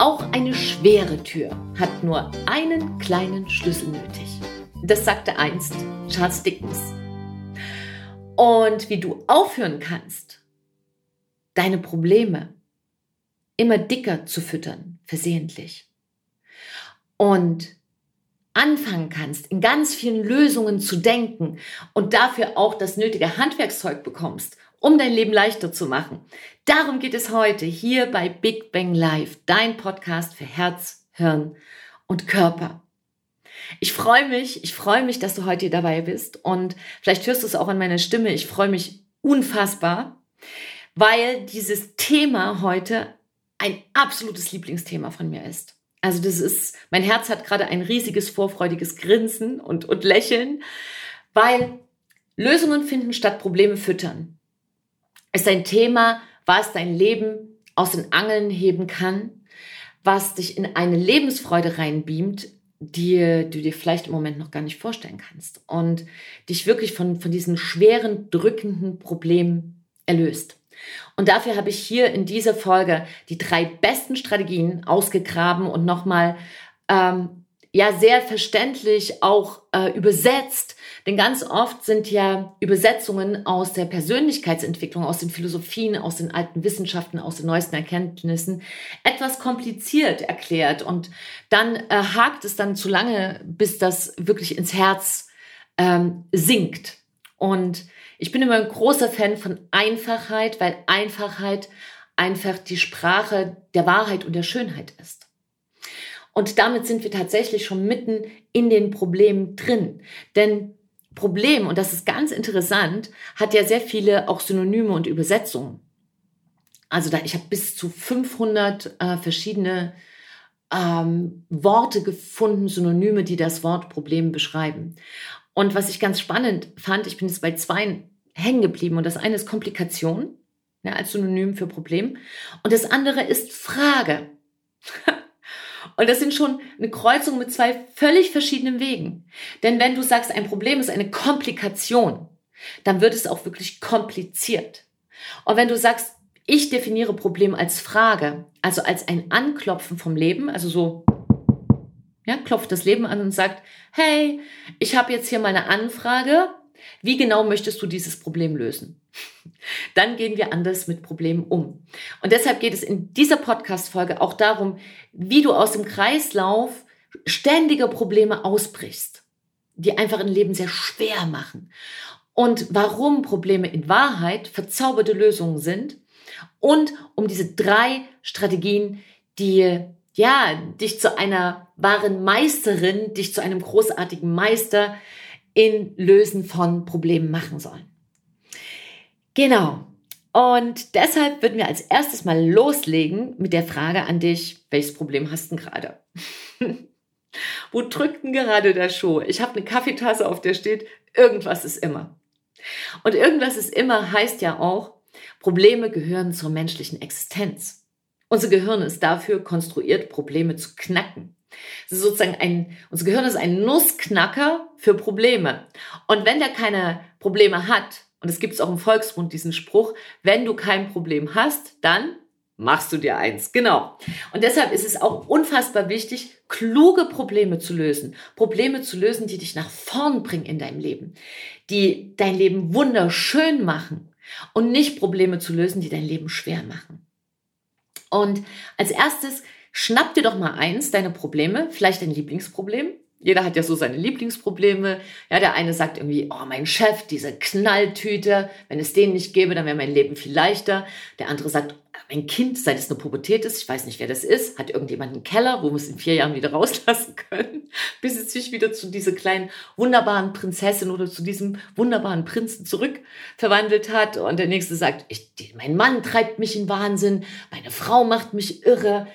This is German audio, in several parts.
Auch eine schwere Tür hat nur einen kleinen Schlüssel nötig. Das sagte einst Charles Dickens. Und wie du aufhören kannst, deine Probleme immer dicker zu füttern, versehentlich. Und anfangen kannst, in ganz vielen Lösungen zu denken und dafür auch das nötige Handwerkszeug bekommst, um dein Leben leichter zu machen. Darum geht es heute hier bei Big Bang Live, dein Podcast für Herz, Hirn und Körper. Ich freue mich, ich freue mich, dass du heute hier dabei bist und vielleicht hörst du es auch an meiner Stimme. Ich freue mich unfassbar, weil dieses Thema heute ein absolutes Lieblingsthema von mir ist. Also das ist, mein Herz hat gerade ein riesiges vorfreudiges Grinsen und, und Lächeln, weil Lösungen finden statt Probleme füttern ist ein Thema, was dein Leben aus den Angeln heben kann, was dich in eine Lebensfreude reinbeamt, die du dir vielleicht im Moment noch gar nicht vorstellen kannst und dich wirklich von, von diesen schweren, drückenden Problemen erlöst. Und dafür habe ich hier in dieser Folge die drei besten Strategien ausgegraben und nochmal ähm, ja sehr verständlich auch äh, übersetzt. Denn ganz oft sind ja Übersetzungen aus der Persönlichkeitsentwicklung, aus den Philosophien, aus den alten Wissenschaften, aus den neuesten Erkenntnissen etwas kompliziert erklärt. Und dann äh, hakt es dann zu lange, bis das wirklich ins Herz ähm, sinkt. Und ich bin immer ein großer Fan von Einfachheit, weil Einfachheit einfach die Sprache der Wahrheit und der Schönheit ist. Und damit sind wir tatsächlich schon mitten in den Problemen drin. Denn Problem, und das ist ganz interessant, hat ja sehr viele auch Synonyme und Übersetzungen. Also da, ich habe bis zu 500 äh, verschiedene ähm, Worte gefunden, Synonyme, die das Wort Problem beschreiben. Und was ich ganz spannend fand, ich bin jetzt bei zwei hängen geblieben. Und das eine ist Komplikation, ja, als Synonym für Problem. Und das andere ist Frage. Und das sind schon eine Kreuzung mit zwei völlig verschiedenen Wegen. Denn wenn du sagst, ein Problem ist eine Komplikation, dann wird es auch wirklich kompliziert. Und wenn du sagst, ich definiere Problem als Frage, also als ein Anklopfen vom Leben, also so, ja, klopft das Leben an und sagt, hey, ich habe jetzt hier mal eine Anfrage, wie genau möchtest du dieses Problem lösen? Dann gehen wir anders mit Problemen um. Und deshalb geht es in dieser Podcast-Folge auch darum, wie du aus dem Kreislauf ständiger Probleme ausbrichst, die einfach ein Leben sehr schwer machen. Und warum Probleme in Wahrheit verzauberte Lösungen sind. Und um diese drei Strategien, die ja, dich zu einer wahren Meisterin, dich zu einem großartigen Meister in Lösen von Problemen machen sollen. Genau. Und deshalb würden wir als erstes mal loslegen mit der Frage an dich, welches Problem hast du gerade? Wo drückt denn gerade der Schuh? Ich habe eine Kaffeetasse, auf der steht, irgendwas ist immer. Und irgendwas ist immer heißt ja auch, Probleme gehören zur menschlichen Existenz. Unser Gehirn ist dafür konstruiert, Probleme zu knacken. Es ist sozusagen ein, unser Gehirn ist ein Nussknacker für Probleme. Und wenn der keine Probleme hat, und es gibt auch im Volksmund diesen Spruch, wenn du kein Problem hast, dann machst du dir eins. Genau. Und deshalb ist es auch unfassbar wichtig, kluge Probleme zu lösen. Probleme zu lösen, die dich nach vorn bringen in deinem Leben, die dein Leben wunderschön machen und nicht Probleme zu lösen, die dein Leben schwer machen. Und als erstes Schnapp dir doch mal eins, deine Probleme, vielleicht dein Lieblingsproblem. Jeder hat ja so seine Lieblingsprobleme. Ja, der eine sagt irgendwie, oh, mein Chef, diese Knalltüte, wenn es den nicht gäbe, dann wäre mein Leben viel leichter. Der andere sagt, mein Kind, seit es eine Pubertät ist, ich weiß nicht, wer das ist, hat irgendjemand einen Keller, wo wir es in vier Jahren wieder rauslassen können, bis es sich wieder zu dieser kleinen, wunderbaren Prinzessin oder zu diesem wunderbaren Prinzen zurück verwandelt hat. Und der nächste sagt, ich, mein Mann treibt mich in Wahnsinn, meine Frau macht mich irre,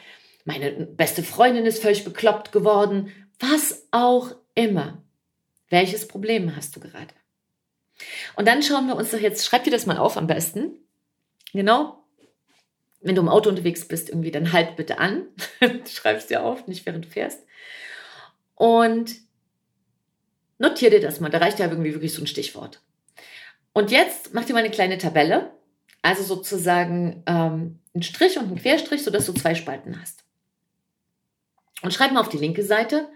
meine beste Freundin ist völlig bekloppt geworden, was auch immer. Welches Problem hast du gerade? Und dann schauen wir uns doch jetzt, schreib dir das mal auf am besten. Genau. Wenn du im Auto unterwegs bist, irgendwie, dann halt bitte an. Schreibst dir auf, nicht während du fährst. Und notier dir das mal. Da reicht ja irgendwie wirklich so ein Stichwort. Und jetzt mach dir mal eine kleine Tabelle. Also sozusagen ähm, einen Strich und einen Querstrich, sodass du zwei Spalten hast. Und schreib mal auf die linke Seite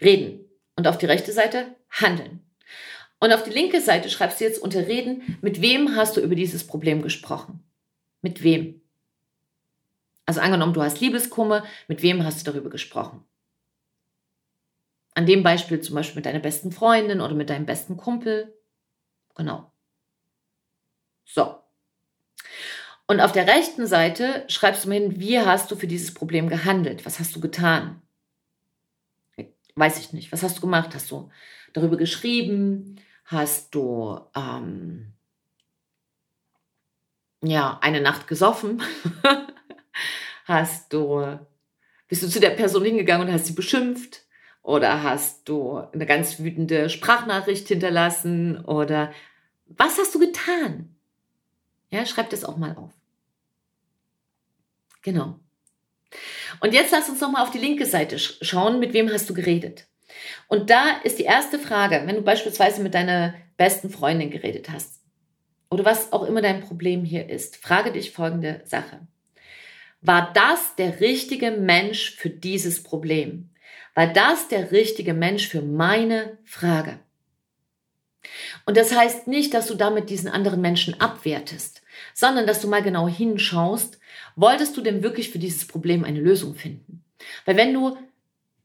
reden und auf die rechte Seite handeln. Und auf die linke Seite schreibst du jetzt unter Reden, mit wem hast du über dieses Problem gesprochen? Mit wem? Also angenommen, du hast Liebeskummer, mit wem hast du darüber gesprochen? An dem Beispiel zum Beispiel mit deiner besten Freundin oder mit deinem besten Kumpel. Genau. So. Und auf der rechten Seite schreibst du mir hin, wie hast du für dieses Problem gehandelt? Was hast du getan? Weiß ich nicht. Was hast du gemacht? Hast du darüber geschrieben? Hast du ähm, ja eine Nacht gesoffen? hast du bist du zu der Person hingegangen und hast sie beschimpft? Oder hast du eine ganz wütende Sprachnachricht hinterlassen? Oder was hast du getan? Ja, schreib das auch mal auf. Genau. Und jetzt lass uns noch mal auf die linke Seite schauen, mit wem hast du geredet? Und da ist die erste Frage, wenn du beispielsweise mit deiner besten Freundin geredet hast oder was auch immer dein Problem hier ist, frage dich folgende Sache. War das der richtige Mensch für dieses Problem? War das der richtige Mensch für meine Frage? Und das heißt nicht, dass du damit diesen anderen Menschen abwertest, sondern dass du mal genau hinschaust, wolltest du denn wirklich für dieses Problem eine Lösung finden? Weil wenn du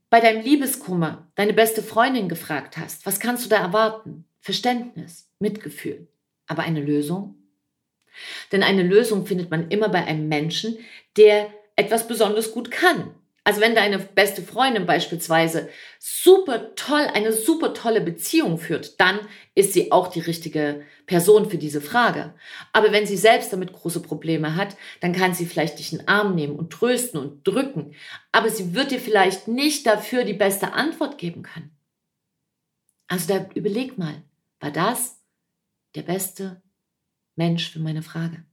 bei deinem Liebeskummer deine beste Freundin gefragt hast, was kannst du da erwarten? Verständnis, Mitgefühl. Aber eine Lösung? Denn eine Lösung findet man immer bei einem Menschen, der etwas besonders gut kann, also wenn deine beste Freundin beispielsweise super toll, eine super tolle Beziehung führt, dann ist sie auch die richtige Person für diese Frage. Aber wenn sie selbst damit große Probleme hat, dann kann sie vielleicht dich in den Arm nehmen und trösten und drücken. Aber sie wird dir vielleicht nicht dafür die beste Antwort geben können. Also da überleg mal, war das der beste Mensch für meine Frage?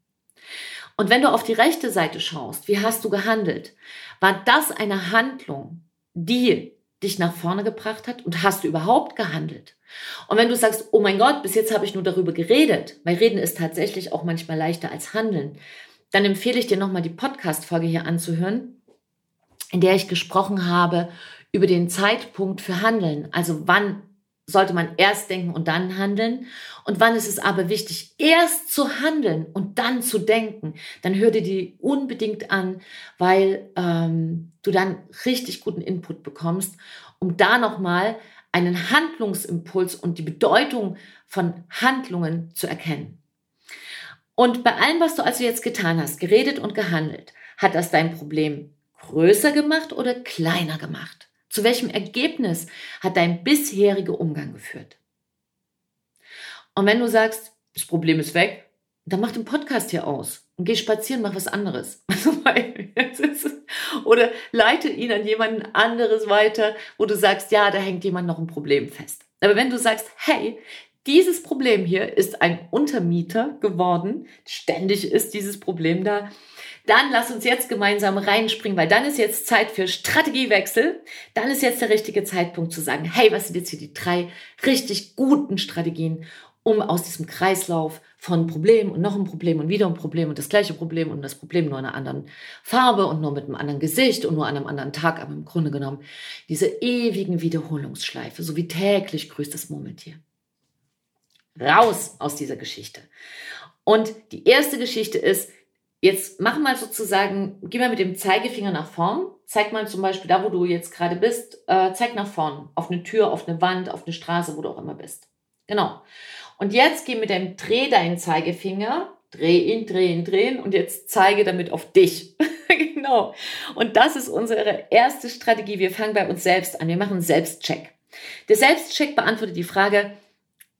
Und wenn du auf die rechte Seite schaust, wie hast du gehandelt? War das eine Handlung, die dich nach vorne gebracht hat und hast du überhaupt gehandelt? Und wenn du sagst, oh mein Gott, bis jetzt habe ich nur darüber geredet, weil reden ist tatsächlich auch manchmal leichter als handeln, dann empfehle ich dir nochmal die Podcast-Folge hier anzuhören, in der ich gesprochen habe über den Zeitpunkt für Handeln. Also wann sollte man erst denken und dann handeln. Und wann ist es aber wichtig, erst zu handeln und dann zu denken, dann hör dir die unbedingt an, weil ähm, du dann richtig guten Input bekommst, um da nochmal einen Handlungsimpuls und die Bedeutung von Handlungen zu erkennen. Und bei allem, was du also jetzt getan hast, geredet und gehandelt, hat das dein Problem größer gemacht oder kleiner gemacht? Zu welchem Ergebnis hat dein bisheriger Umgang geführt? Und wenn du sagst, das Problem ist weg, dann mach den Podcast hier aus und geh spazieren, mach was anderes. Oder leite ihn an jemanden anderes weiter, wo du sagst, ja, da hängt jemand noch ein Problem fest. Aber wenn du sagst, hey, dieses Problem hier ist ein Untermieter geworden, ständig ist dieses Problem da, dann lass uns jetzt gemeinsam reinspringen, weil dann ist jetzt Zeit für Strategiewechsel. Dann ist jetzt der richtige Zeitpunkt zu sagen, hey, was sind jetzt hier die drei richtig guten Strategien, um aus diesem Kreislauf von Problem und noch ein Problem und wieder ein Problem und das gleiche Problem und das Problem nur in einer anderen Farbe und nur mit einem anderen Gesicht und nur an einem anderen Tag, aber im Grunde genommen diese ewigen Wiederholungsschleife, so wie täglich grüßt das Murmeltier. Raus aus dieser Geschichte. Und die erste Geschichte ist, Jetzt mach mal sozusagen, geh mal mit dem Zeigefinger nach vorn. Zeig mal zum Beispiel da, wo du jetzt gerade bist, äh, zeig nach vorn. Auf eine Tür, auf eine Wand, auf eine Straße, wo du auch immer bist. Genau. Und jetzt geh mit dem Dreh deinen Zeigefinger, dreh ihn, dreh ihn, drehen und jetzt zeige damit auf dich. genau. Und das ist unsere erste Strategie. Wir fangen bei uns selbst an. Wir machen einen Selbstcheck. Der Selbstcheck beantwortet die Frage,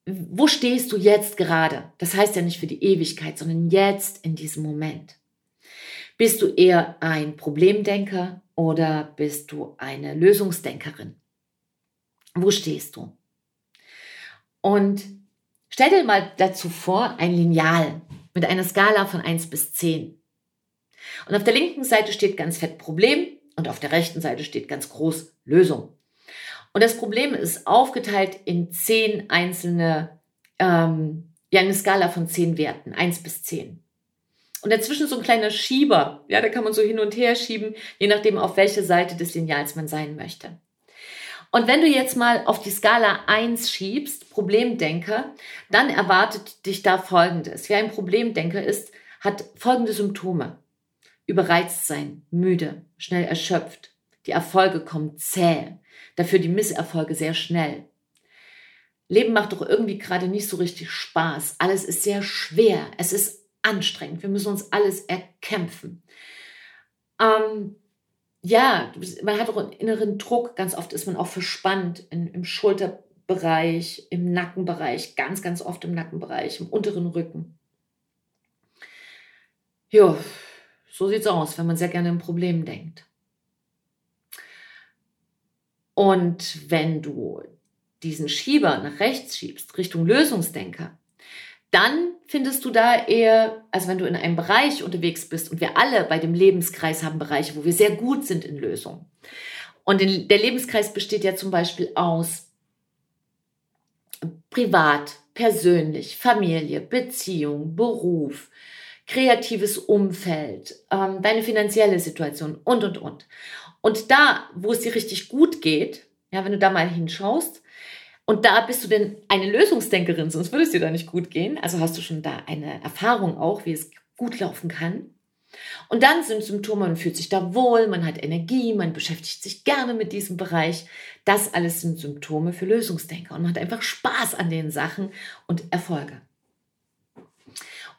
wo stehst du jetzt gerade? Das heißt ja nicht für die Ewigkeit, sondern jetzt in diesem Moment. Bist du eher ein Problemdenker oder bist du eine Lösungsdenkerin? Wo stehst du? Und stell dir mal dazu vor, ein Lineal mit einer Skala von 1 bis 10. Und auf der linken Seite steht ganz fett Problem und auf der rechten Seite steht ganz groß Lösung. Und das Problem ist aufgeteilt in zehn einzelne, ähm, ja, eine Skala von zehn Werten, eins bis zehn. Und dazwischen so ein kleiner Schieber. Ja, da kann man so hin und her schieben, je nachdem, auf welche Seite des Lineals man sein möchte. Und wenn du jetzt mal auf die Skala 1 schiebst, Problemdenker, dann erwartet dich da Folgendes. Wer ein Problemdenker ist, hat folgende Symptome. Überreizt sein, müde, schnell erschöpft. Die Erfolge kommen zäh. Dafür die Misserfolge sehr schnell. Leben macht doch irgendwie gerade nicht so richtig Spaß. Alles ist sehr schwer. Es ist anstrengend. Wir müssen uns alles erkämpfen. Ähm, ja, man hat auch einen inneren Druck. Ganz oft ist man auch verspannt in, im Schulterbereich, im Nackenbereich, ganz, ganz oft im Nackenbereich, im unteren Rücken. Ja, so sieht's aus, wenn man sehr gerne in Problemen denkt. Und wenn du diesen Schieber nach rechts schiebst, Richtung Lösungsdenker, dann findest du da eher, also wenn du in einem Bereich unterwegs bist und wir alle bei dem Lebenskreis haben Bereiche, wo wir sehr gut sind in Lösungen. Und der Lebenskreis besteht ja zum Beispiel aus privat, persönlich, Familie, Beziehung, Beruf, kreatives Umfeld, ähm, deine finanzielle Situation und, und, und. Und da, wo es dir richtig gut geht, ja, wenn du da mal hinschaust, und da bist du denn eine Lösungsdenkerin, sonst würde es dir da nicht gut gehen. Also hast du schon da eine Erfahrung auch, wie es gut laufen kann. Und dann sind Symptome, man fühlt sich da wohl, man hat Energie, man beschäftigt sich gerne mit diesem Bereich. Das alles sind Symptome für Lösungsdenker und man hat einfach Spaß an den Sachen und Erfolge.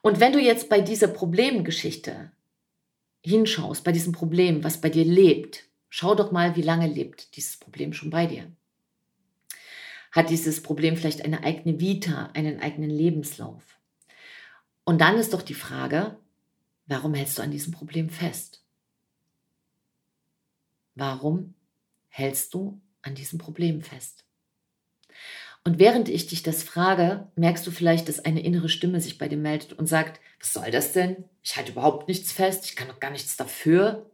Und wenn du jetzt bei dieser Problemgeschichte hinschaust, bei diesem Problem, was bei dir lebt, schau doch mal, wie lange lebt dieses Problem schon bei dir hat dieses Problem vielleicht eine eigene Vita, einen eigenen Lebenslauf. Und dann ist doch die Frage, warum hältst du an diesem Problem fest? Warum hältst du an diesem Problem fest? Und während ich dich das frage, merkst du vielleicht, dass eine innere Stimme sich bei dir meldet und sagt, was soll das denn? Ich halte überhaupt nichts fest, ich kann doch gar nichts dafür.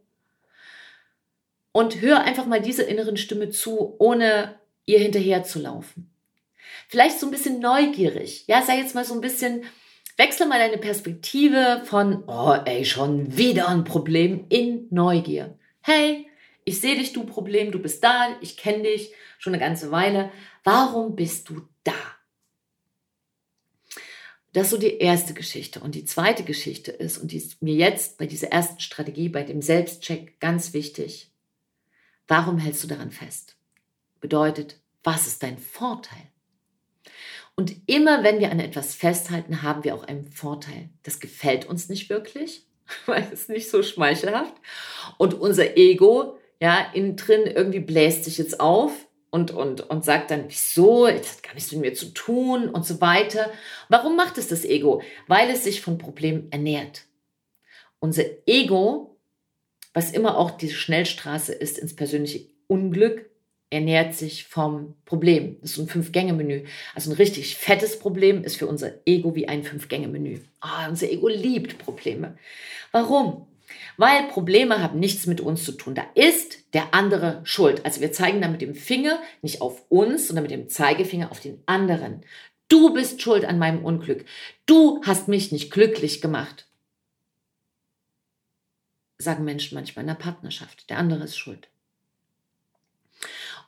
Und hör einfach mal dieser inneren Stimme zu, ohne ihr hinterher zu laufen. Vielleicht so ein bisschen neugierig. Ja, sei jetzt mal so ein bisschen, wechsle mal deine Perspektive von, oh ey, schon wieder ein Problem in Neugier. Hey, ich sehe dich, du Problem, du bist da, ich kenne dich schon eine ganze Weile. Warum bist du da? Das ist so die erste Geschichte. Und die zweite Geschichte ist, und die ist mir jetzt bei dieser ersten Strategie, bei dem Selbstcheck ganz wichtig. Warum hältst du daran fest? Bedeutet, was ist dein Vorteil? Und immer wenn wir an etwas festhalten, haben wir auch einen Vorteil. Das gefällt uns nicht wirklich, weil es nicht so schmeichelhaft. Und unser Ego, ja, innen drin irgendwie bläst sich jetzt auf und, und, und sagt dann, wieso, das hat gar nichts mit mir zu tun und so weiter. Warum macht es das Ego? Weil es sich von Problemen ernährt. Unser Ego, was immer auch die Schnellstraße ist ins persönliche Unglück, ernährt sich vom Problem. Das ist ein Fünf-Gänge-Menü. Also ein richtig fettes Problem ist für unser Ego wie ein Fünf-Gänge-Menü. Oh, unser Ego liebt Probleme. Warum? Weil Probleme haben nichts mit uns zu tun. Da ist der andere schuld. Also wir zeigen da mit dem Finger nicht auf uns, sondern mit dem Zeigefinger auf den anderen. Du bist schuld an meinem Unglück. Du hast mich nicht glücklich gemacht. Sagen Menschen manchmal in der Partnerschaft. Der andere ist schuld.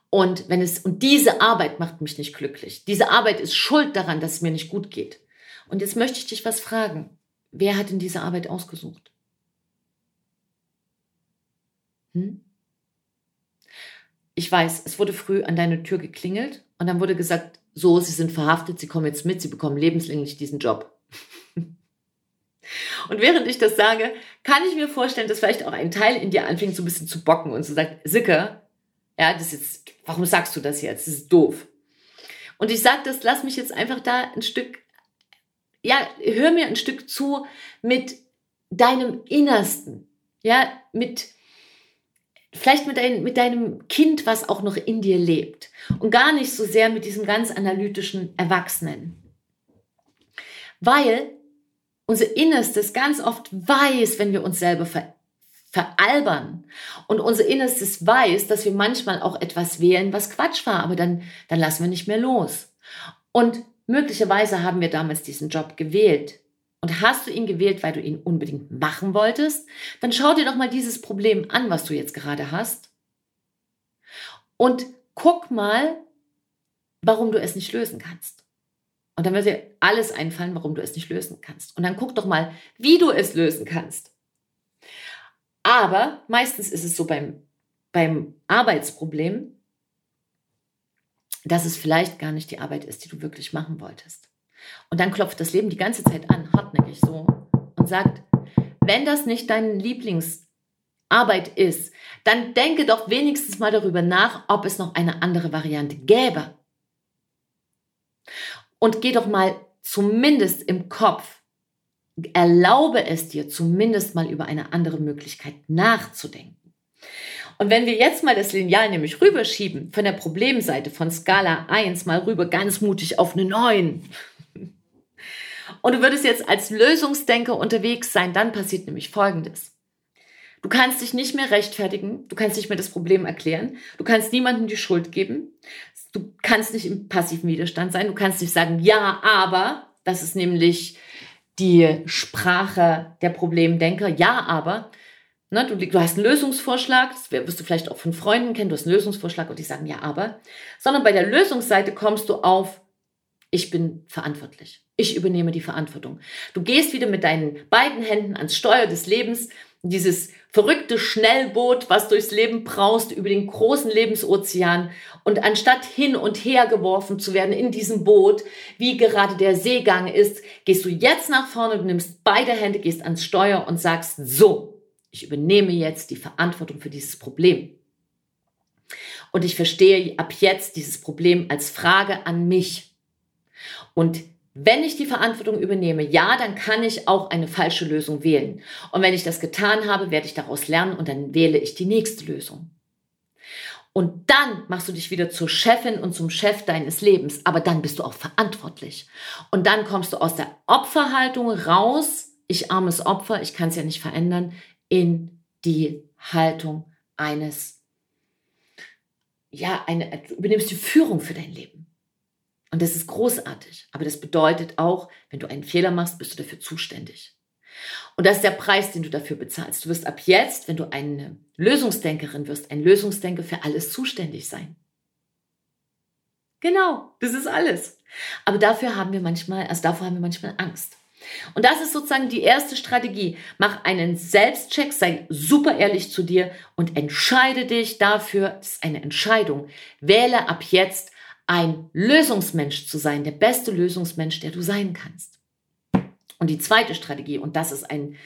Und wenn es, und diese Arbeit macht mich nicht glücklich. Diese Arbeit ist schuld daran, dass es mir nicht gut geht. Und jetzt möchte ich dich was fragen. Wer hat denn diese Arbeit ausgesucht? Hm? Ich weiß, es wurde früh an deine Tür geklingelt und dann wurde gesagt, so, Sie sind verhaftet, Sie kommen jetzt mit, Sie bekommen lebenslänglich diesen Job. Und während ich das sage, kann ich mir vorstellen, dass vielleicht auch ein Teil in dir anfängt, so ein bisschen zu bocken und so sagt, Sicke, ja, das jetzt, warum sagst du das jetzt? Das ist doof. Und ich sage das, lass mich jetzt einfach da ein Stück, ja, hör mir ein Stück zu mit deinem Innersten, ja, mit, vielleicht mit, dein, mit deinem Kind, was auch noch in dir lebt und gar nicht so sehr mit diesem ganz analytischen Erwachsenen. Weil unser Innerstes ganz oft weiß, wenn wir uns selber ver veralbern. Und unser Innerstes weiß, dass wir manchmal auch etwas wählen, was Quatsch war, aber dann, dann lassen wir nicht mehr los. Und möglicherweise haben wir damals diesen Job gewählt, und hast du ihn gewählt, weil du ihn unbedingt machen wolltest, dann schau dir doch mal dieses Problem an, was du jetzt gerade hast. Und guck mal, warum du es nicht lösen kannst. Und dann wird dir alles einfallen, warum du es nicht lösen kannst. Und dann guck doch mal, wie du es lösen kannst. Aber meistens ist es so beim, beim Arbeitsproblem, dass es vielleicht gar nicht die Arbeit ist, die du wirklich machen wolltest. Und dann klopft das Leben die ganze Zeit an, hartnäckig so, und sagt, wenn das nicht dein Lieblingsarbeit ist, dann denke doch wenigstens mal darüber nach, ob es noch eine andere Variante gäbe. Und geh doch mal zumindest im Kopf, erlaube es dir zumindest mal über eine andere Möglichkeit nachzudenken. Und wenn wir jetzt mal das Lineal nämlich rüberschieben, von der Problemseite von Skala 1 mal rüber ganz mutig auf eine 9. Und du würdest jetzt als Lösungsdenker unterwegs sein, dann passiert nämlich Folgendes. Du kannst dich nicht mehr rechtfertigen, du kannst nicht mehr das Problem erklären, du kannst niemandem die Schuld geben, du kannst nicht im passiven Widerstand sein, du kannst nicht sagen, ja, aber, das ist nämlich die Sprache der Problemdenker, ja, aber, Ne, du, du, hast einen Lösungsvorschlag, das wirst du vielleicht auch von Freunden kennen, du hast einen Lösungsvorschlag und die sagen ja, aber. Sondern bei der Lösungsseite kommst du auf, ich bin verantwortlich. Ich übernehme die Verantwortung. Du gehst wieder mit deinen beiden Händen ans Steuer des Lebens, dieses verrückte Schnellboot, was durchs Leben braust, über den großen Lebensozean. Und anstatt hin und her geworfen zu werden in diesem Boot, wie gerade der Seegang ist, gehst du jetzt nach vorne, du nimmst beide Hände, gehst ans Steuer und sagst, so, ich übernehme jetzt die Verantwortung für dieses Problem. Und ich verstehe ab jetzt dieses Problem als Frage an mich. Und wenn ich die Verantwortung übernehme, ja, dann kann ich auch eine falsche Lösung wählen. Und wenn ich das getan habe, werde ich daraus lernen und dann wähle ich die nächste Lösung. Und dann machst du dich wieder zur Chefin und zum Chef deines Lebens. Aber dann bist du auch verantwortlich. Und dann kommst du aus der Opferhaltung raus. Ich armes Opfer, ich kann es ja nicht verändern in die Haltung eines, ja, eine, du übernimmst die Führung für dein Leben. Und das ist großartig. Aber das bedeutet auch, wenn du einen Fehler machst, bist du dafür zuständig. Und das ist der Preis, den du dafür bezahlst. Du wirst ab jetzt, wenn du eine Lösungsdenkerin wirst, ein Lösungsdenker für alles zuständig sein. Genau, das ist alles. Aber dafür haben wir manchmal, also davor haben wir manchmal Angst. Und das ist sozusagen die erste Strategie. Mach einen Selbstcheck, sei super ehrlich zu dir und entscheide dich dafür, das ist eine Entscheidung. Wähle ab jetzt ein Lösungsmensch zu sein, der beste Lösungsmensch, der du sein kannst. Und die zweite Strategie, und das ist ein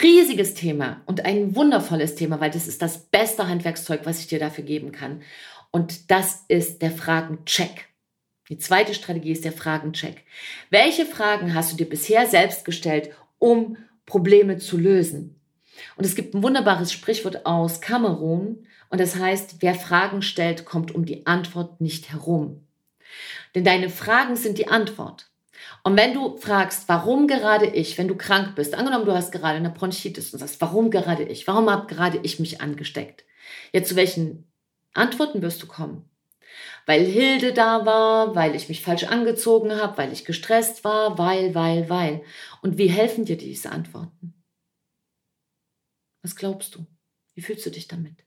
riesiges Thema und ein wundervolles Thema, weil das ist das beste Handwerkszeug, was ich dir dafür geben kann. Und das ist der Fragencheck. Die zweite Strategie ist der Fragencheck. Welche Fragen hast du dir bisher selbst gestellt, um Probleme zu lösen? Und es gibt ein wunderbares Sprichwort aus Kamerun und das heißt, wer Fragen stellt, kommt um die Antwort nicht herum. Denn deine Fragen sind die Antwort. Und wenn du fragst, warum gerade ich, wenn du krank bist, angenommen du hast gerade eine Bronchitis und sagst, warum gerade ich, warum habe gerade ich mich angesteckt? Jetzt zu welchen Antworten wirst du kommen? weil Hilde da war, weil ich mich falsch angezogen habe, weil ich gestresst war, weil, weil, weil. Und wie helfen dir diese Antworten? Was glaubst du? Wie fühlst du dich damit?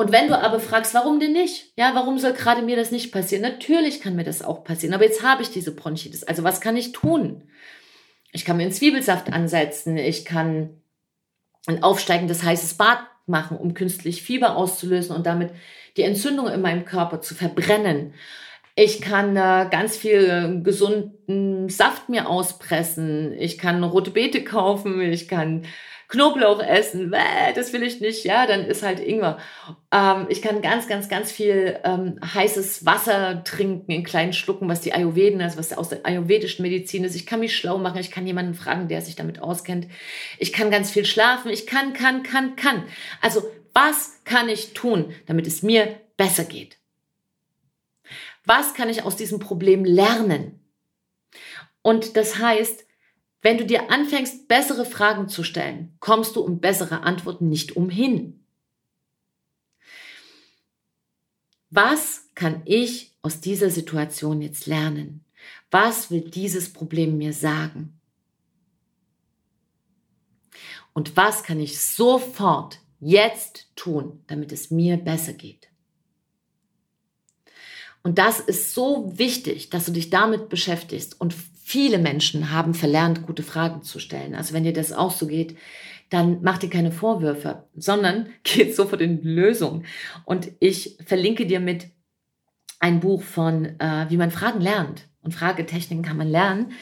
Und wenn du aber fragst, warum denn nicht? Ja, warum soll gerade mir das nicht passieren? Natürlich kann mir das auch passieren, aber jetzt habe ich diese Bronchitis. Also was kann ich tun? Ich kann mir einen Zwiebelsaft ansetzen, ich kann ein aufsteigendes heißes Bad machen, um künstlich Fieber auszulösen und damit die Entzündung in meinem Körper zu verbrennen. Ich kann äh, ganz viel gesunden Saft mir auspressen. Ich kann rote Beete kaufen. Ich kann Knoblauch essen. Das will ich nicht. Ja, dann ist halt Ingwer. Ähm, ich kann ganz, ganz, ganz viel ähm, heißes Wasser trinken in kleinen Schlucken, was die Ayurveden, also was aus der ayurvedischen Medizin ist. Ich kann mich schlau machen. Ich kann jemanden fragen, der sich damit auskennt. Ich kann ganz viel schlafen. Ich kann, kann, kann, kann. Also was kann ich tun, damit es mir besser geht? Was kann ich aus diesem Problem lernen? Und das heißt, wenn du dir anfängst, bessere Fragen zu stellen, kommst du um bessere Antworten nicht umhin. Was kann ich aus dieser Situation jetzt lernen? Was will dieses Problem mir sagen? Und was kann ich sofort jetzt tun, damit es mir besser geht? Und das ist so wichtig, dass du dich damit beschäftigst. Und viele Menschen haben verlernt, gute Fragen zu stellen. Also wenn dir das auch so geht, dann mach dir keine Vorwürfe, sondern geht sofort in Lösung. Und ich verlinke dir mit ein Buch von, äh, wie man Fragen lernt. Und Fragetechniken kann man lernen.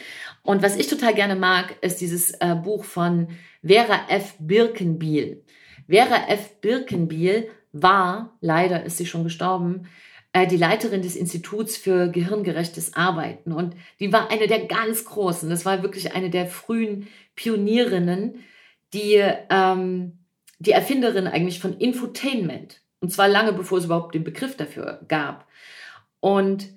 Und was ich total gerne mag, ist dieses äh, Buch von Vera F. Birkenbiel. Vera F. Birkenbiel war, leider ist sie schon gestorben, äh, die Leiterin des Instituts für gehirngerechtes Arbeiten. Und die war eine der ganz großen. Das war wirklich eine der frühen Pionierinnen, die, ähm, die Erfinderin eigentlich von Infotainment. Und zwar lange bevor es überhaupt den Begriff dafür gab. Und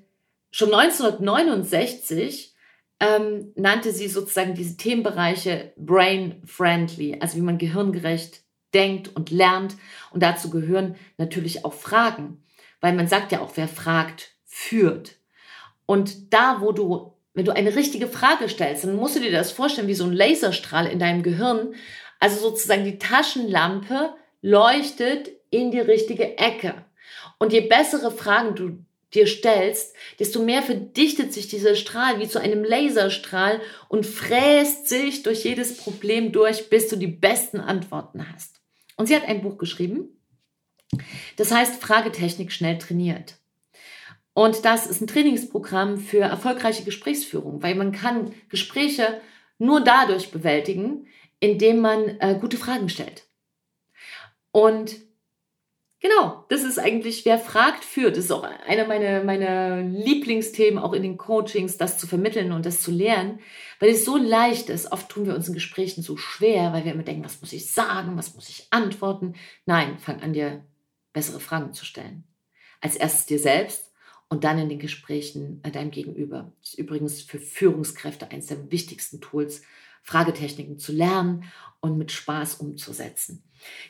schon 1969 ähm, nannte sie sozusagen diese Themenbereiche brain friendly, also wie man gehirngerecht denkt und lernt. Und dazu gehören natürlich auch Fragen, weil man sagt ja auch, wer fragt, führt. Und da, wo du, wenn du eine richtige Frage stellst, dann musst du dir das vorstellen wie so ein Laserstrahl in deinem Gehirn. Also sozusagen die Taschenlampe leuchtet in die richtige Ecke. Und je bessere Fragen du dir stellst, desto mehr verdichtet sich dieser Strahl wie zu einem Laserstrahl und fräst sich durch jedes Problem durch, bis du die besten Antworten hast. Und sie hat ein Buch geschrieben, das heißt Fragetechnik schnell trainiert. Und das ist ein Trainingsprogramm für erfolgreiche Gesprächsführung, weil man kann Gespräche nur dadurch bewältigen, indem man äh, gute Fragen stellt. Und Genau, das ist eigentlich, wer fragt, führt. Das ist auch einer meiner, meiner Lieblingsthemen, auch in den Coachings, das zu vermitteln und das zu lernen, weil es so leicht ist. Oft tun wir uns in Gesprächen so schwer, weil wir immer denken, was muss ich sagen, was muss ich antworten. Nein, fang an, dir bessere Fragen zu stellen. Als erstes dir selbst und dann in den Gesprächen äh, deinem Gegenüber. Das ist übrigens für Führungskräfte eines der wichtigsten Tools, Fragetechniken zu lernen und mit Spaß umzusetzen.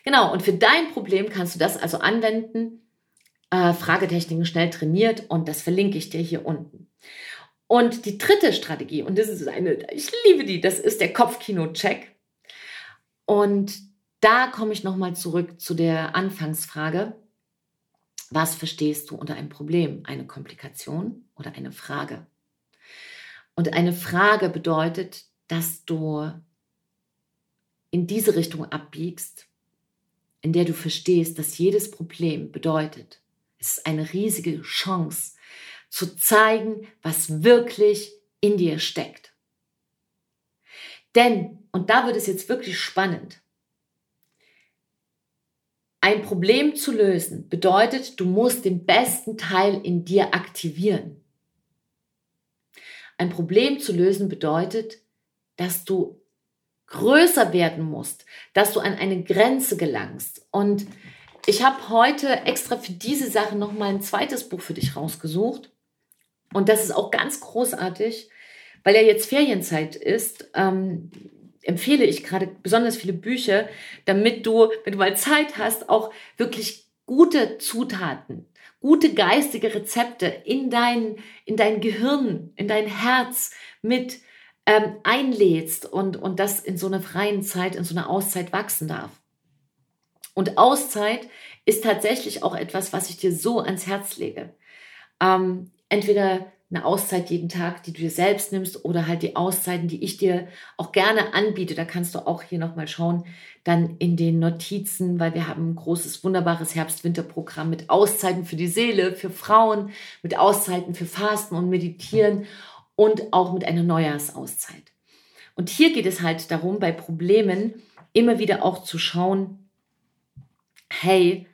Genau, und für dein Problem kannst du das also anwenden. Äh, Fragetechniken schnell trainiert und das verlinke ich dir hier unten. Und die dritte Strategie, und das ist eine, ich liebe die, das ist der Kopfkino-Check. Und da komme ich nochmal zurück zu der Anfangsfrage. Was verstehst du unter einem Problem? Eine Komplikation oder eine Frage? Und eine Frage bedeutet, dass du in diese Richtung abbiegst, in der du verstehst, dass jedes Problem bedeutet, es ist eine riesige Chance zu zeigen, was wirklich in dir steckt. Denn, und da wird es jetzt wirklich spannend, ein Problem zu lösen bedeutet, du musst den besten Teil in dir aktivieren. Ein Problem zu lösen bedeutet, dass du größer werden musst, dass du an eine Grenze gelangst. Und ich habe heute extra für diese Sache noch mal ein zweites Buch für dich rausgesucht. Und das ist auch ganz großartig, weil ja jetzt Ferienzeit ist. Ähm, empfehle ich gerade besonders viele Bücher, damit du, wenn du mal Zeit hast, auch wirklich gute Zutaten, gute geistige Rezepte in dein, in dein Gehirn, in dein Herz mit ähm, einlädst und, und das in so einer freien Zeit, in so einer Auszeit wachsen darf. Und Auszeit ist tatsächlich auch etwas, was ich dir so ans Herz lege. Ähm, entweder eine Auszeit jeden Tag, die du dir selbst nimmst oder halt die Auszeiten, die ich dir auch gerne anbiete. Da kannst du auch hier nochmal schauen, dann in den Notizen, weil wir haben ein großes, wunderbares Herbst-Winter-Programm mit Auszeiten für die Seele, für Frauen, mit Auszeiten für Fasten und Meditieren und auch mit einer Neujahrsauszeit. Und hier geht es halt darum, bei Problemen immer wieder auch zu schauen, hey,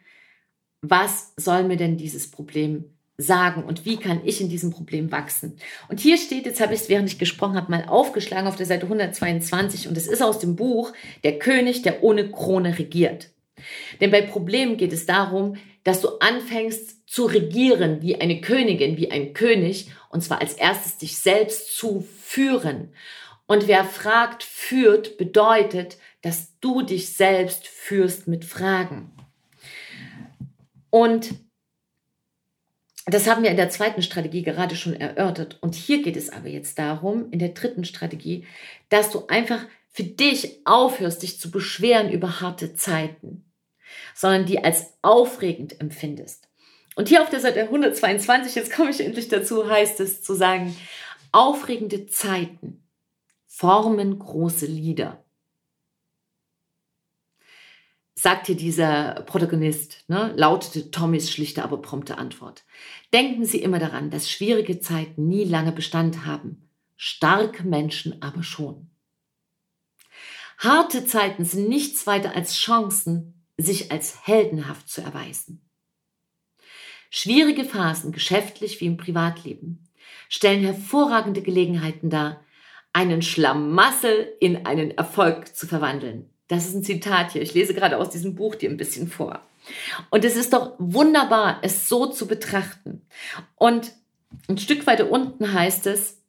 was soll mir denn dieses Problem sagen und wie kann ich in diesem Problem wachsen? Und hier steht, jetzt habe ich es, während ich gesprochen habe, mal aufgeschlagen auf der Seite 122 und es ist aus dem Buch Der König, der ohne Krone regiert. Denn bei Problemen geht es darum, dass du anfängst zu regieren wie eine Königin, wie ein König, und zwar als erstes dich selbst zu führen. Und wer fragt, führt, bedeutet, dass du dich selbst führst mit Fragen. Und Das haben wir in der zweiten Strategie gerade schon erörtert. Und hier geht es aber jetzt darum, in der dritten Strategie, dass du einfach für dich aufhörst, dich zu beschweren über harte Zeiten, sondern die als aufregend empfindest. Und hier auf der Seite 122, jetzt komme ich endlich dazu, heißt es zu sagen, aufregende Zeiten formen große Lieder. Sagt hier dieser Protagonist, ne, lautete Tommys schlichte, aber prompte Antwort. Denken Sie immer daran, dass schwierige Zeiten nie lange Bestand haben, starke Menschen aber schon. Harte Zeiten sind nichts weiter als Chancen, sich als heldenhaft zu erweisen. Schwierige Phasen, geschäftlich wie im Privatleben, stellen hervorragende Gelegenheiten dar, einen Schlamassel in einen Erfolg zu verwandeln. Das ist ein Zitat hier. Ich lese gerade aus diesem Buch dir ein bisschen vor. Und es ist doch wunderbar, es so zu betrachten. Und ein Stück weiter unten heißt es,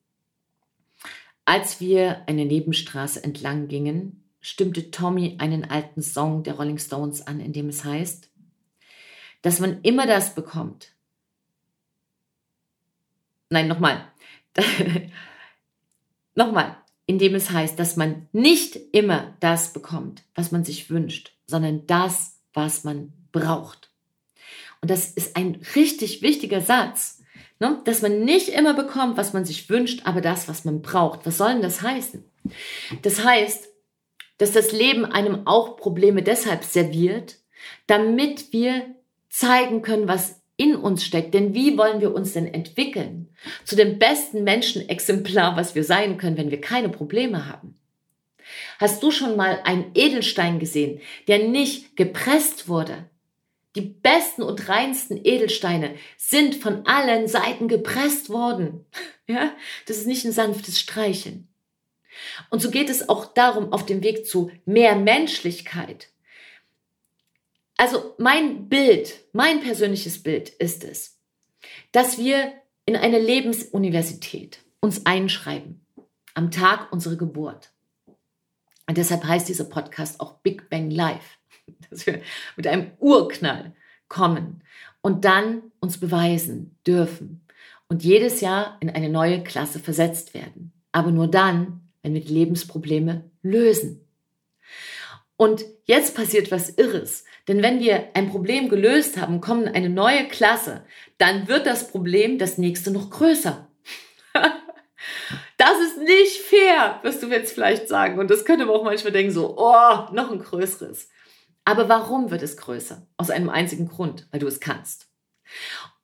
als wir eine Nebenstraße entlang gingen, stimmte Tommy einen alten Song der Rolling Stones an, in dem es heißt, dass man immer das bekommt. Nein, nochmal. nochmal, in dem es heißt, dass man nicht immer das bekommt, was man sich wünscht, sondern das, was man braucht. Und das ist ein richtig wichtiger Satz, ne? dass man nicht immer bekommt, was man sich wünscht, aber das, was man braucht. Was soll denn das heißen? Das heißt, dass das Leben einem auch Probleme deshalb serviert, damit wir zeigen können, was in uns steckt. Denn wie wollen wir uns denn entwickeln zu dem besten Menschenexemplar, was wir sein können, wenn wir keine Probleme haben? Hast du schon mal einen Edelstein gesehen, der nicht gepresst wurde, die besten und reinsten Edelsteine sind von allen Seiten gepresst worden. Ja, das ist nicht ein sanftes Streicheln. Und so geht es auch darum, auf dem Weg zu mehr Menschlichkeit. Also mein Bild, mein persönliches Bild ist es, dass wir in eine Lebensuniversität uns einschreiben am Tag unserer Geburt. Und deshalb heißt dieser Podcast auch Big Bang Live dass wir mit einem Urknall kommen und dann uns beweisen dürfen und jedes Jahr in eine neue Klasse versetzt werden. Aber nur dann, wenn wir die Lebensprobleme lösen. Und jetzt passiert was Irres. Denn wenn wir ein Problem gelöst haben, kommen eine neue Klasse, dann wird das Problem das nächste noch größer. das ist nicht fair, wirst du jetzt vielleicht sagen. Und das könnte man auch manchmal denken, so, oh, noch ein größeres. Aber warum wird es größer? Aus einem einzigen Grund, weil du es kannst.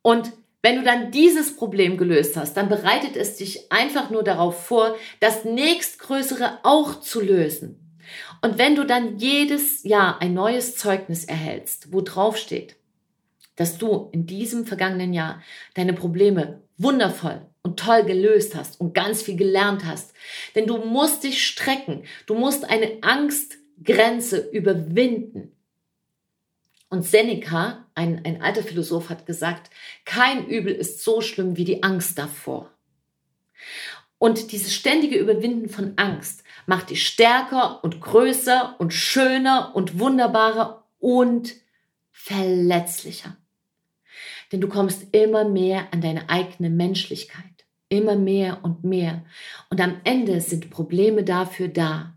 Und wenn du dann dieses Problem gelöst hast, dann bereitet es dich einfach nur darauf vor, das nächstgrößere auch zu lösen. Und wenn du dann jedes Jahr ein neues Zeugnis erhältst, wo drauf steht, dass du in diesem vergangenen Jahr deine Probleme wundervoll und toll gelöst hast und ganz viel gelernt hast, denn du musst dich strecken, du musst eine Angst Grenze überwinden. Und Seneca, ein, ein alter Philosoph, hat gesagt, kein Übel ist so schlimm wie die Angst davor. Und dieses ständige Überwinden von Angst macht dich stärker und größer und schöner und wunderbarer und verletzlicher. Denn du kommst immer mehr an deine eigene Menschlichkeit. Immer mehr und mehr. Und am Ende sind Probleme dafür da,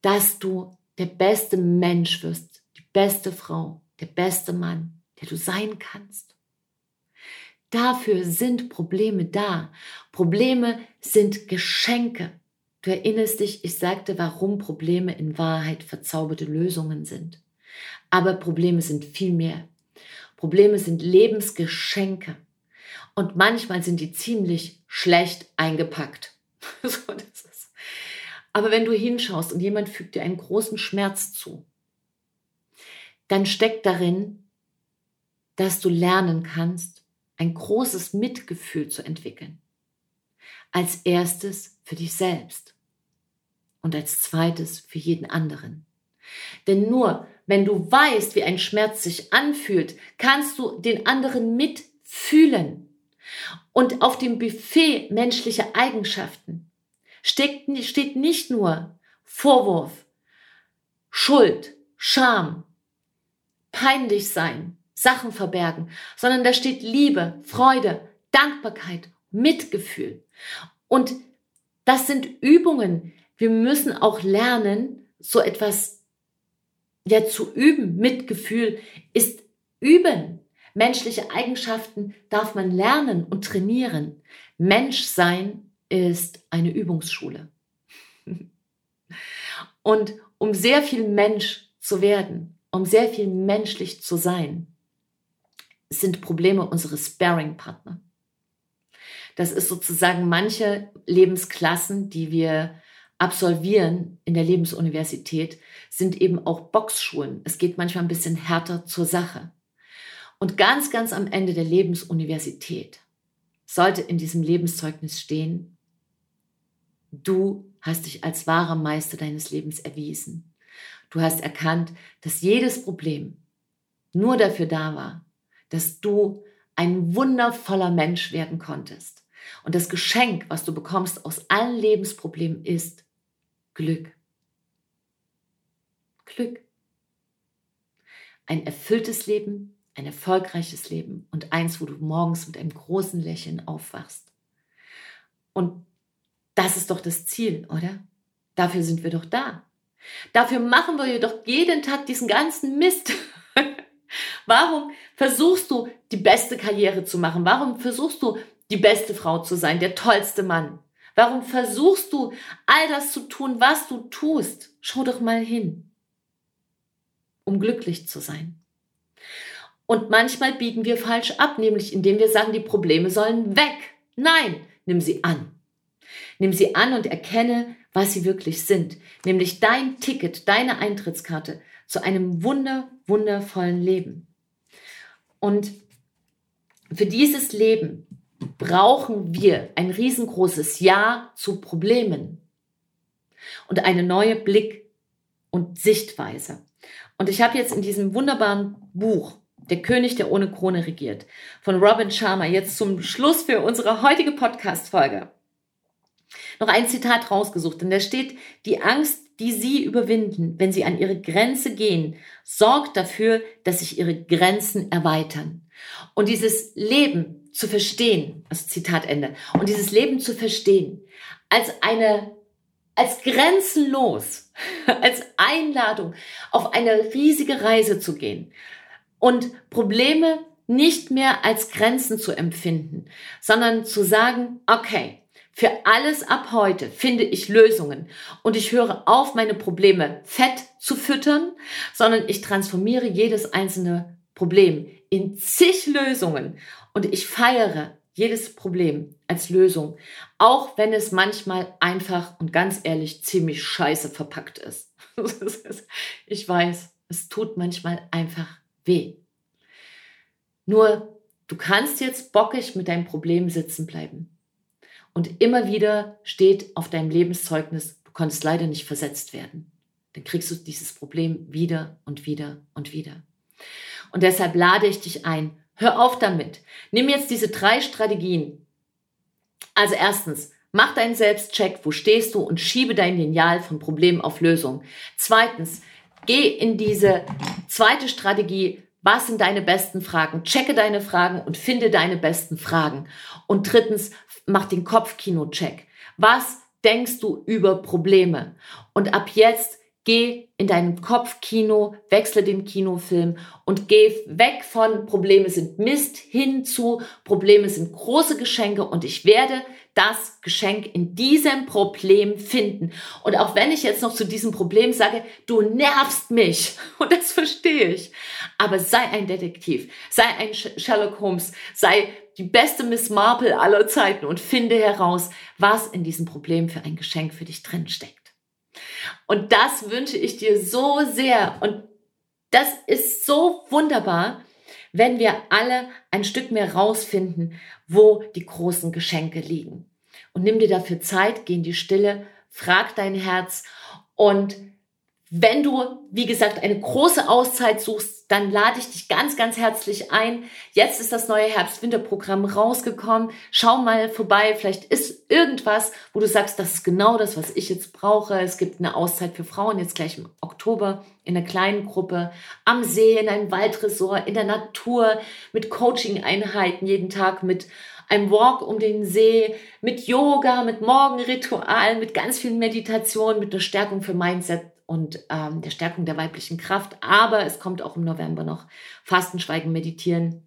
dass du der beste Mensch wirst, die beste Frau, der beste Mann, der du sein kannst. Dafür sind Probleme da. Probleme sind Geschenke. Du erinnerst dich, ich sagte, warum Probleme in Wahrheit verzauberte Lösungen sind. Aber Probleme sind viel mehr. Probleme sind Lebensgeschenke. Und manchmal sind die ziemlich schlecht eingepackt. so, aber wenn du hinschaust und jemand fügt dir einen großen Schmerz zu, dann steckt darin, dass du lernen kannst, ein großes Mitgefühl zu entwickeln. Als erstes für dich selbst und als zweites für jeden anderen. Denn nur wenn du weißt, wie ein Schmerz sich anfühlt, kannst du den anderen mitfühlen. Und auf dem Buffet menschlicher Eigenschaften steht, steht nicht nur Vorwurf, Schuld, Scham, peinlich sein, Sachen verbergen, sondern da steht Liebe, Freude, Dankbarkeit, Mitgefühl. Und das sind Übungen. Wir müssen auch lernen, so etwas ja zu üben. Mitgefühl ist üben. Menschliche Eigenschaften darf man lernen und trainieren. Menschsein ist eine Übungsschule. Und um sehr viel Mensch zu werden, um sehr viel menschlich zu sein, sind Probleme unsere Sparing-Partner. Das ist sozusagen manche Lebensklassen, die wir absolvieren in der Lebensuniversität, sind eben auch Boxschulen. Es geht manchmal ein bisschen härter zur Sache. Und ganz, ganz am Ende der Lebensuniversität sollte in diesem Lebenszeugnis stehen, du hast dich als wahrer Meister deines Lebens erwiesen. Du hast erkannt, dass jedes Problem nur dafür da war, dass du ein wundervoller Mensch werden konntest. Und das Geschenk, was du bekommst aus allen Lebensproblemen, ist Glück. Glück. Ein erfülltes Leben, ein erfolgreiches Leben und eins, wo du morgens mit einem großen Lächeln aufwachst. Und das ist doch das Ziel, oder? Dafür sind wir doch da. Dafür machen wir jedoch jeden Tag diesen ganzen Mist. Warum versuchst du die beste Karriere zu machen? Warum versuchst du die beste Frau zu sein, der tollste Mann? Warum versuchst du all das zu tun, was du tust? Schau doch mal hin, um glücklich zu sein. Und manchmal biegen wir falsch ab, nämlich indem wir sagen, die Probleme sollen weg. Nein, nimm sie an. Nimm sie an und erkenne, was sie wirklich sind, nämlich dein Ticket, deine Eintrittskarte zu einem wunder, wundervollen Leben. Und für dieses Leben brauchen wir ein riesengroßes Ja zu Problemen und eine neue Blick- und Sichtweise. Und ich habe jetzt in diesem wunderbaren Buch Der König, der ohne Krone regiert, von Robin Sharma jetzt zum Schluss für unsere heutige Podcast-Folge noch ein Zitat rausgesucht, denn da steht, die Angst, die Sie überwinden, wenn Sie an Ihre Grenze gehen, sorgt dafür, dass sich Ihre Grenzen erweitern. Und dieses Leben zu verstehen, also Zitat Ende, und dieses Leben zu verstehen als eine, als grenzenlos, als Einladung auf eine riesige Reise zu gehen und Probleme nicht mehr als Grenzen zu empfinden, sondern zu sagen, okay, für alles ab heute finde ich Lösungen und ich höre auf, meine Probleme fett zu füttern, sondern ich transformiere jedes einzelne Problem in zig Lösungen und ich feiere jedes Problem als Lösung, auch wenn es manchmal einfach und ganz ehrlich ziemlich scheiße verpackt ist. ich weiß, es tut manchmal einfach weh. Nur, du kannst jetzt bockig mit deinem Problem sitzen bleiben. Und immer wieder steht auf deinem Lebenszeugnis, du konntest leider nicht versetzt werden. Dann kriegst du dieses Problem wieder und wieder und wieder. Und deshalb lade ich dich ein, hör auf damit. Nimm jetzt diese drei Strategien. Also erstens, mach deinen Selbstcheck, wo stehst du und schiebe dein Lineal von Problem auf Lösung. Zweitens, geh in diese zweite Strategie, was sind deine besten Fragen? Checke deine Fragen und finde deine besten Fragen. Und drittens, mach den Kopfkino-Check. Was denkst du über Probleme? Und ab jetzt geh in deinem Kopfkino, wechsle den Kinofilm und geh weg von Probleme sind Mist hin zu Probleme sind große Geschenke und ich werde das Geschenk in diesem Problem finden. Und auch wenn ich jetzt noch zu diesem Problem sage, du nervst mich, und das verstehe ich, aber sei ein Detektiv, sei ein Sherlock Holmes, sei die beste Miss Marple aller Zeiten und finde heraus, was in diesem Problem für ein Geschenk für dich drinsteckt. Und das wünsche ich dir so sehr. Und das ist so wunderbar, wenn wir alle ein Stück mehr rausfinden, wo die großen Geschenke liegen. Und nimm dir dafür Zeit, geh in die Stille, frag dein Herz und Wenn du, wie gesagt, eine große Auszeit suchst, dann lade ich dich ganz, ganz herzlich ein. Jetzt ist das neue Herbst-Winter-Programm rausgekommen. Schau mal vorbei. Vielleicht ist irgendwas, wo du sagst, das ist genau das, was ich jetzt brauche. Es gibt eine Auszeit für Frauen jetzt gleich im Oktober in einer kleinen Gruppe, am See, in einem Waldresort, in der Natur, mit Coaching-Einheiten jeden Tag, mit einem Walk um den See, mit Yoga, mit Morgenritualen, mit ganz viel Meditation, mit der Stärkung für Mindset und ähm, der Stärkung der weiblichen Kraft. Aber es kommt auch im November noch Fasten, Schweigen, Meditieren.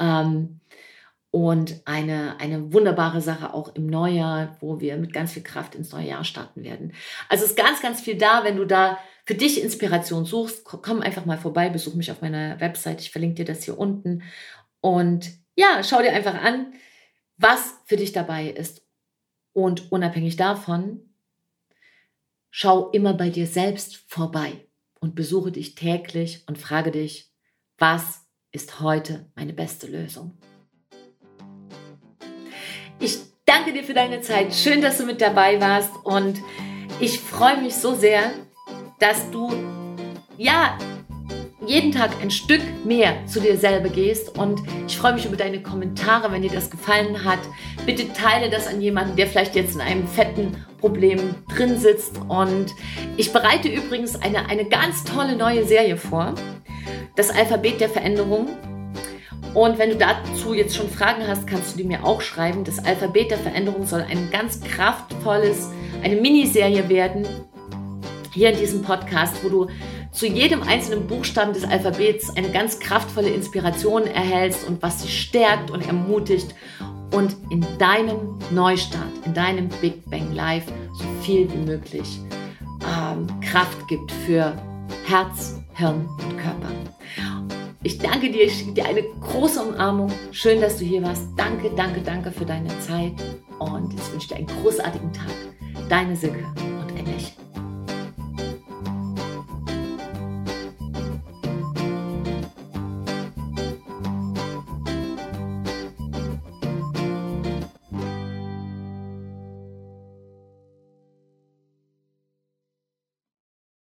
Ähm, und eine, eine wunderbare Sache auch im Neujahr, wo wir mit ganz viel Kraft ins neue Jahr starten werden. Also ist ganz, ganz viel da. Wenn du da für dich Inspiration suchst, komm einfach mal vorbei, besuch mich auf meiner Website. Ich verlinke dir das hier unten. Und ja, schau dir einfach an, was für dich dabei ist. Und unabhängig davon, schau immer bei dir selbst vorbei und besuche dich täglich und frage dich, was ist heute meine beste Lösung? Ich danke dir für deine Zeit. Schön, dass du mit dabei warst und ich freue mich so sehr, dass du ja jeden Tag ein Stück mehr zu dir selber gehst. Und ich freue mich über deine Kommentare, wenn dir das gefallen hat. Bitte teile das an jemanden, der vielleicht jetzt in einem fetten Problem drin sitzt. Und ich bereite übrigens eine, eine ganz tolle neue Serie vor. Das Alphabet der Veränderung. Und wenn du dazu jetzt schon Fragen hast, kannst du die mir auch schreiben. Das Alphabet der Veränderung soll ein ganz kraftvolles, eine Miniserie werden. Hier in diesem Podcast, wo du zu jedem einzelnen Buchstaben des Alphabets eine ganz kraftvolle Inspiration erhältst und was dich stärkt und ermutigt und in deinem Neustart, in deinem Big Bang Life so viel wie möglich ähm, Kraft gibt für Herz, Hirn und Körper. Ich danke dir, ich schicke dir eine große Umarmung. Schön, dass du hier warst. Danke, danke, danke für deine Zeit und ich wünsche dir einen großartigen Tag. Deine Silke.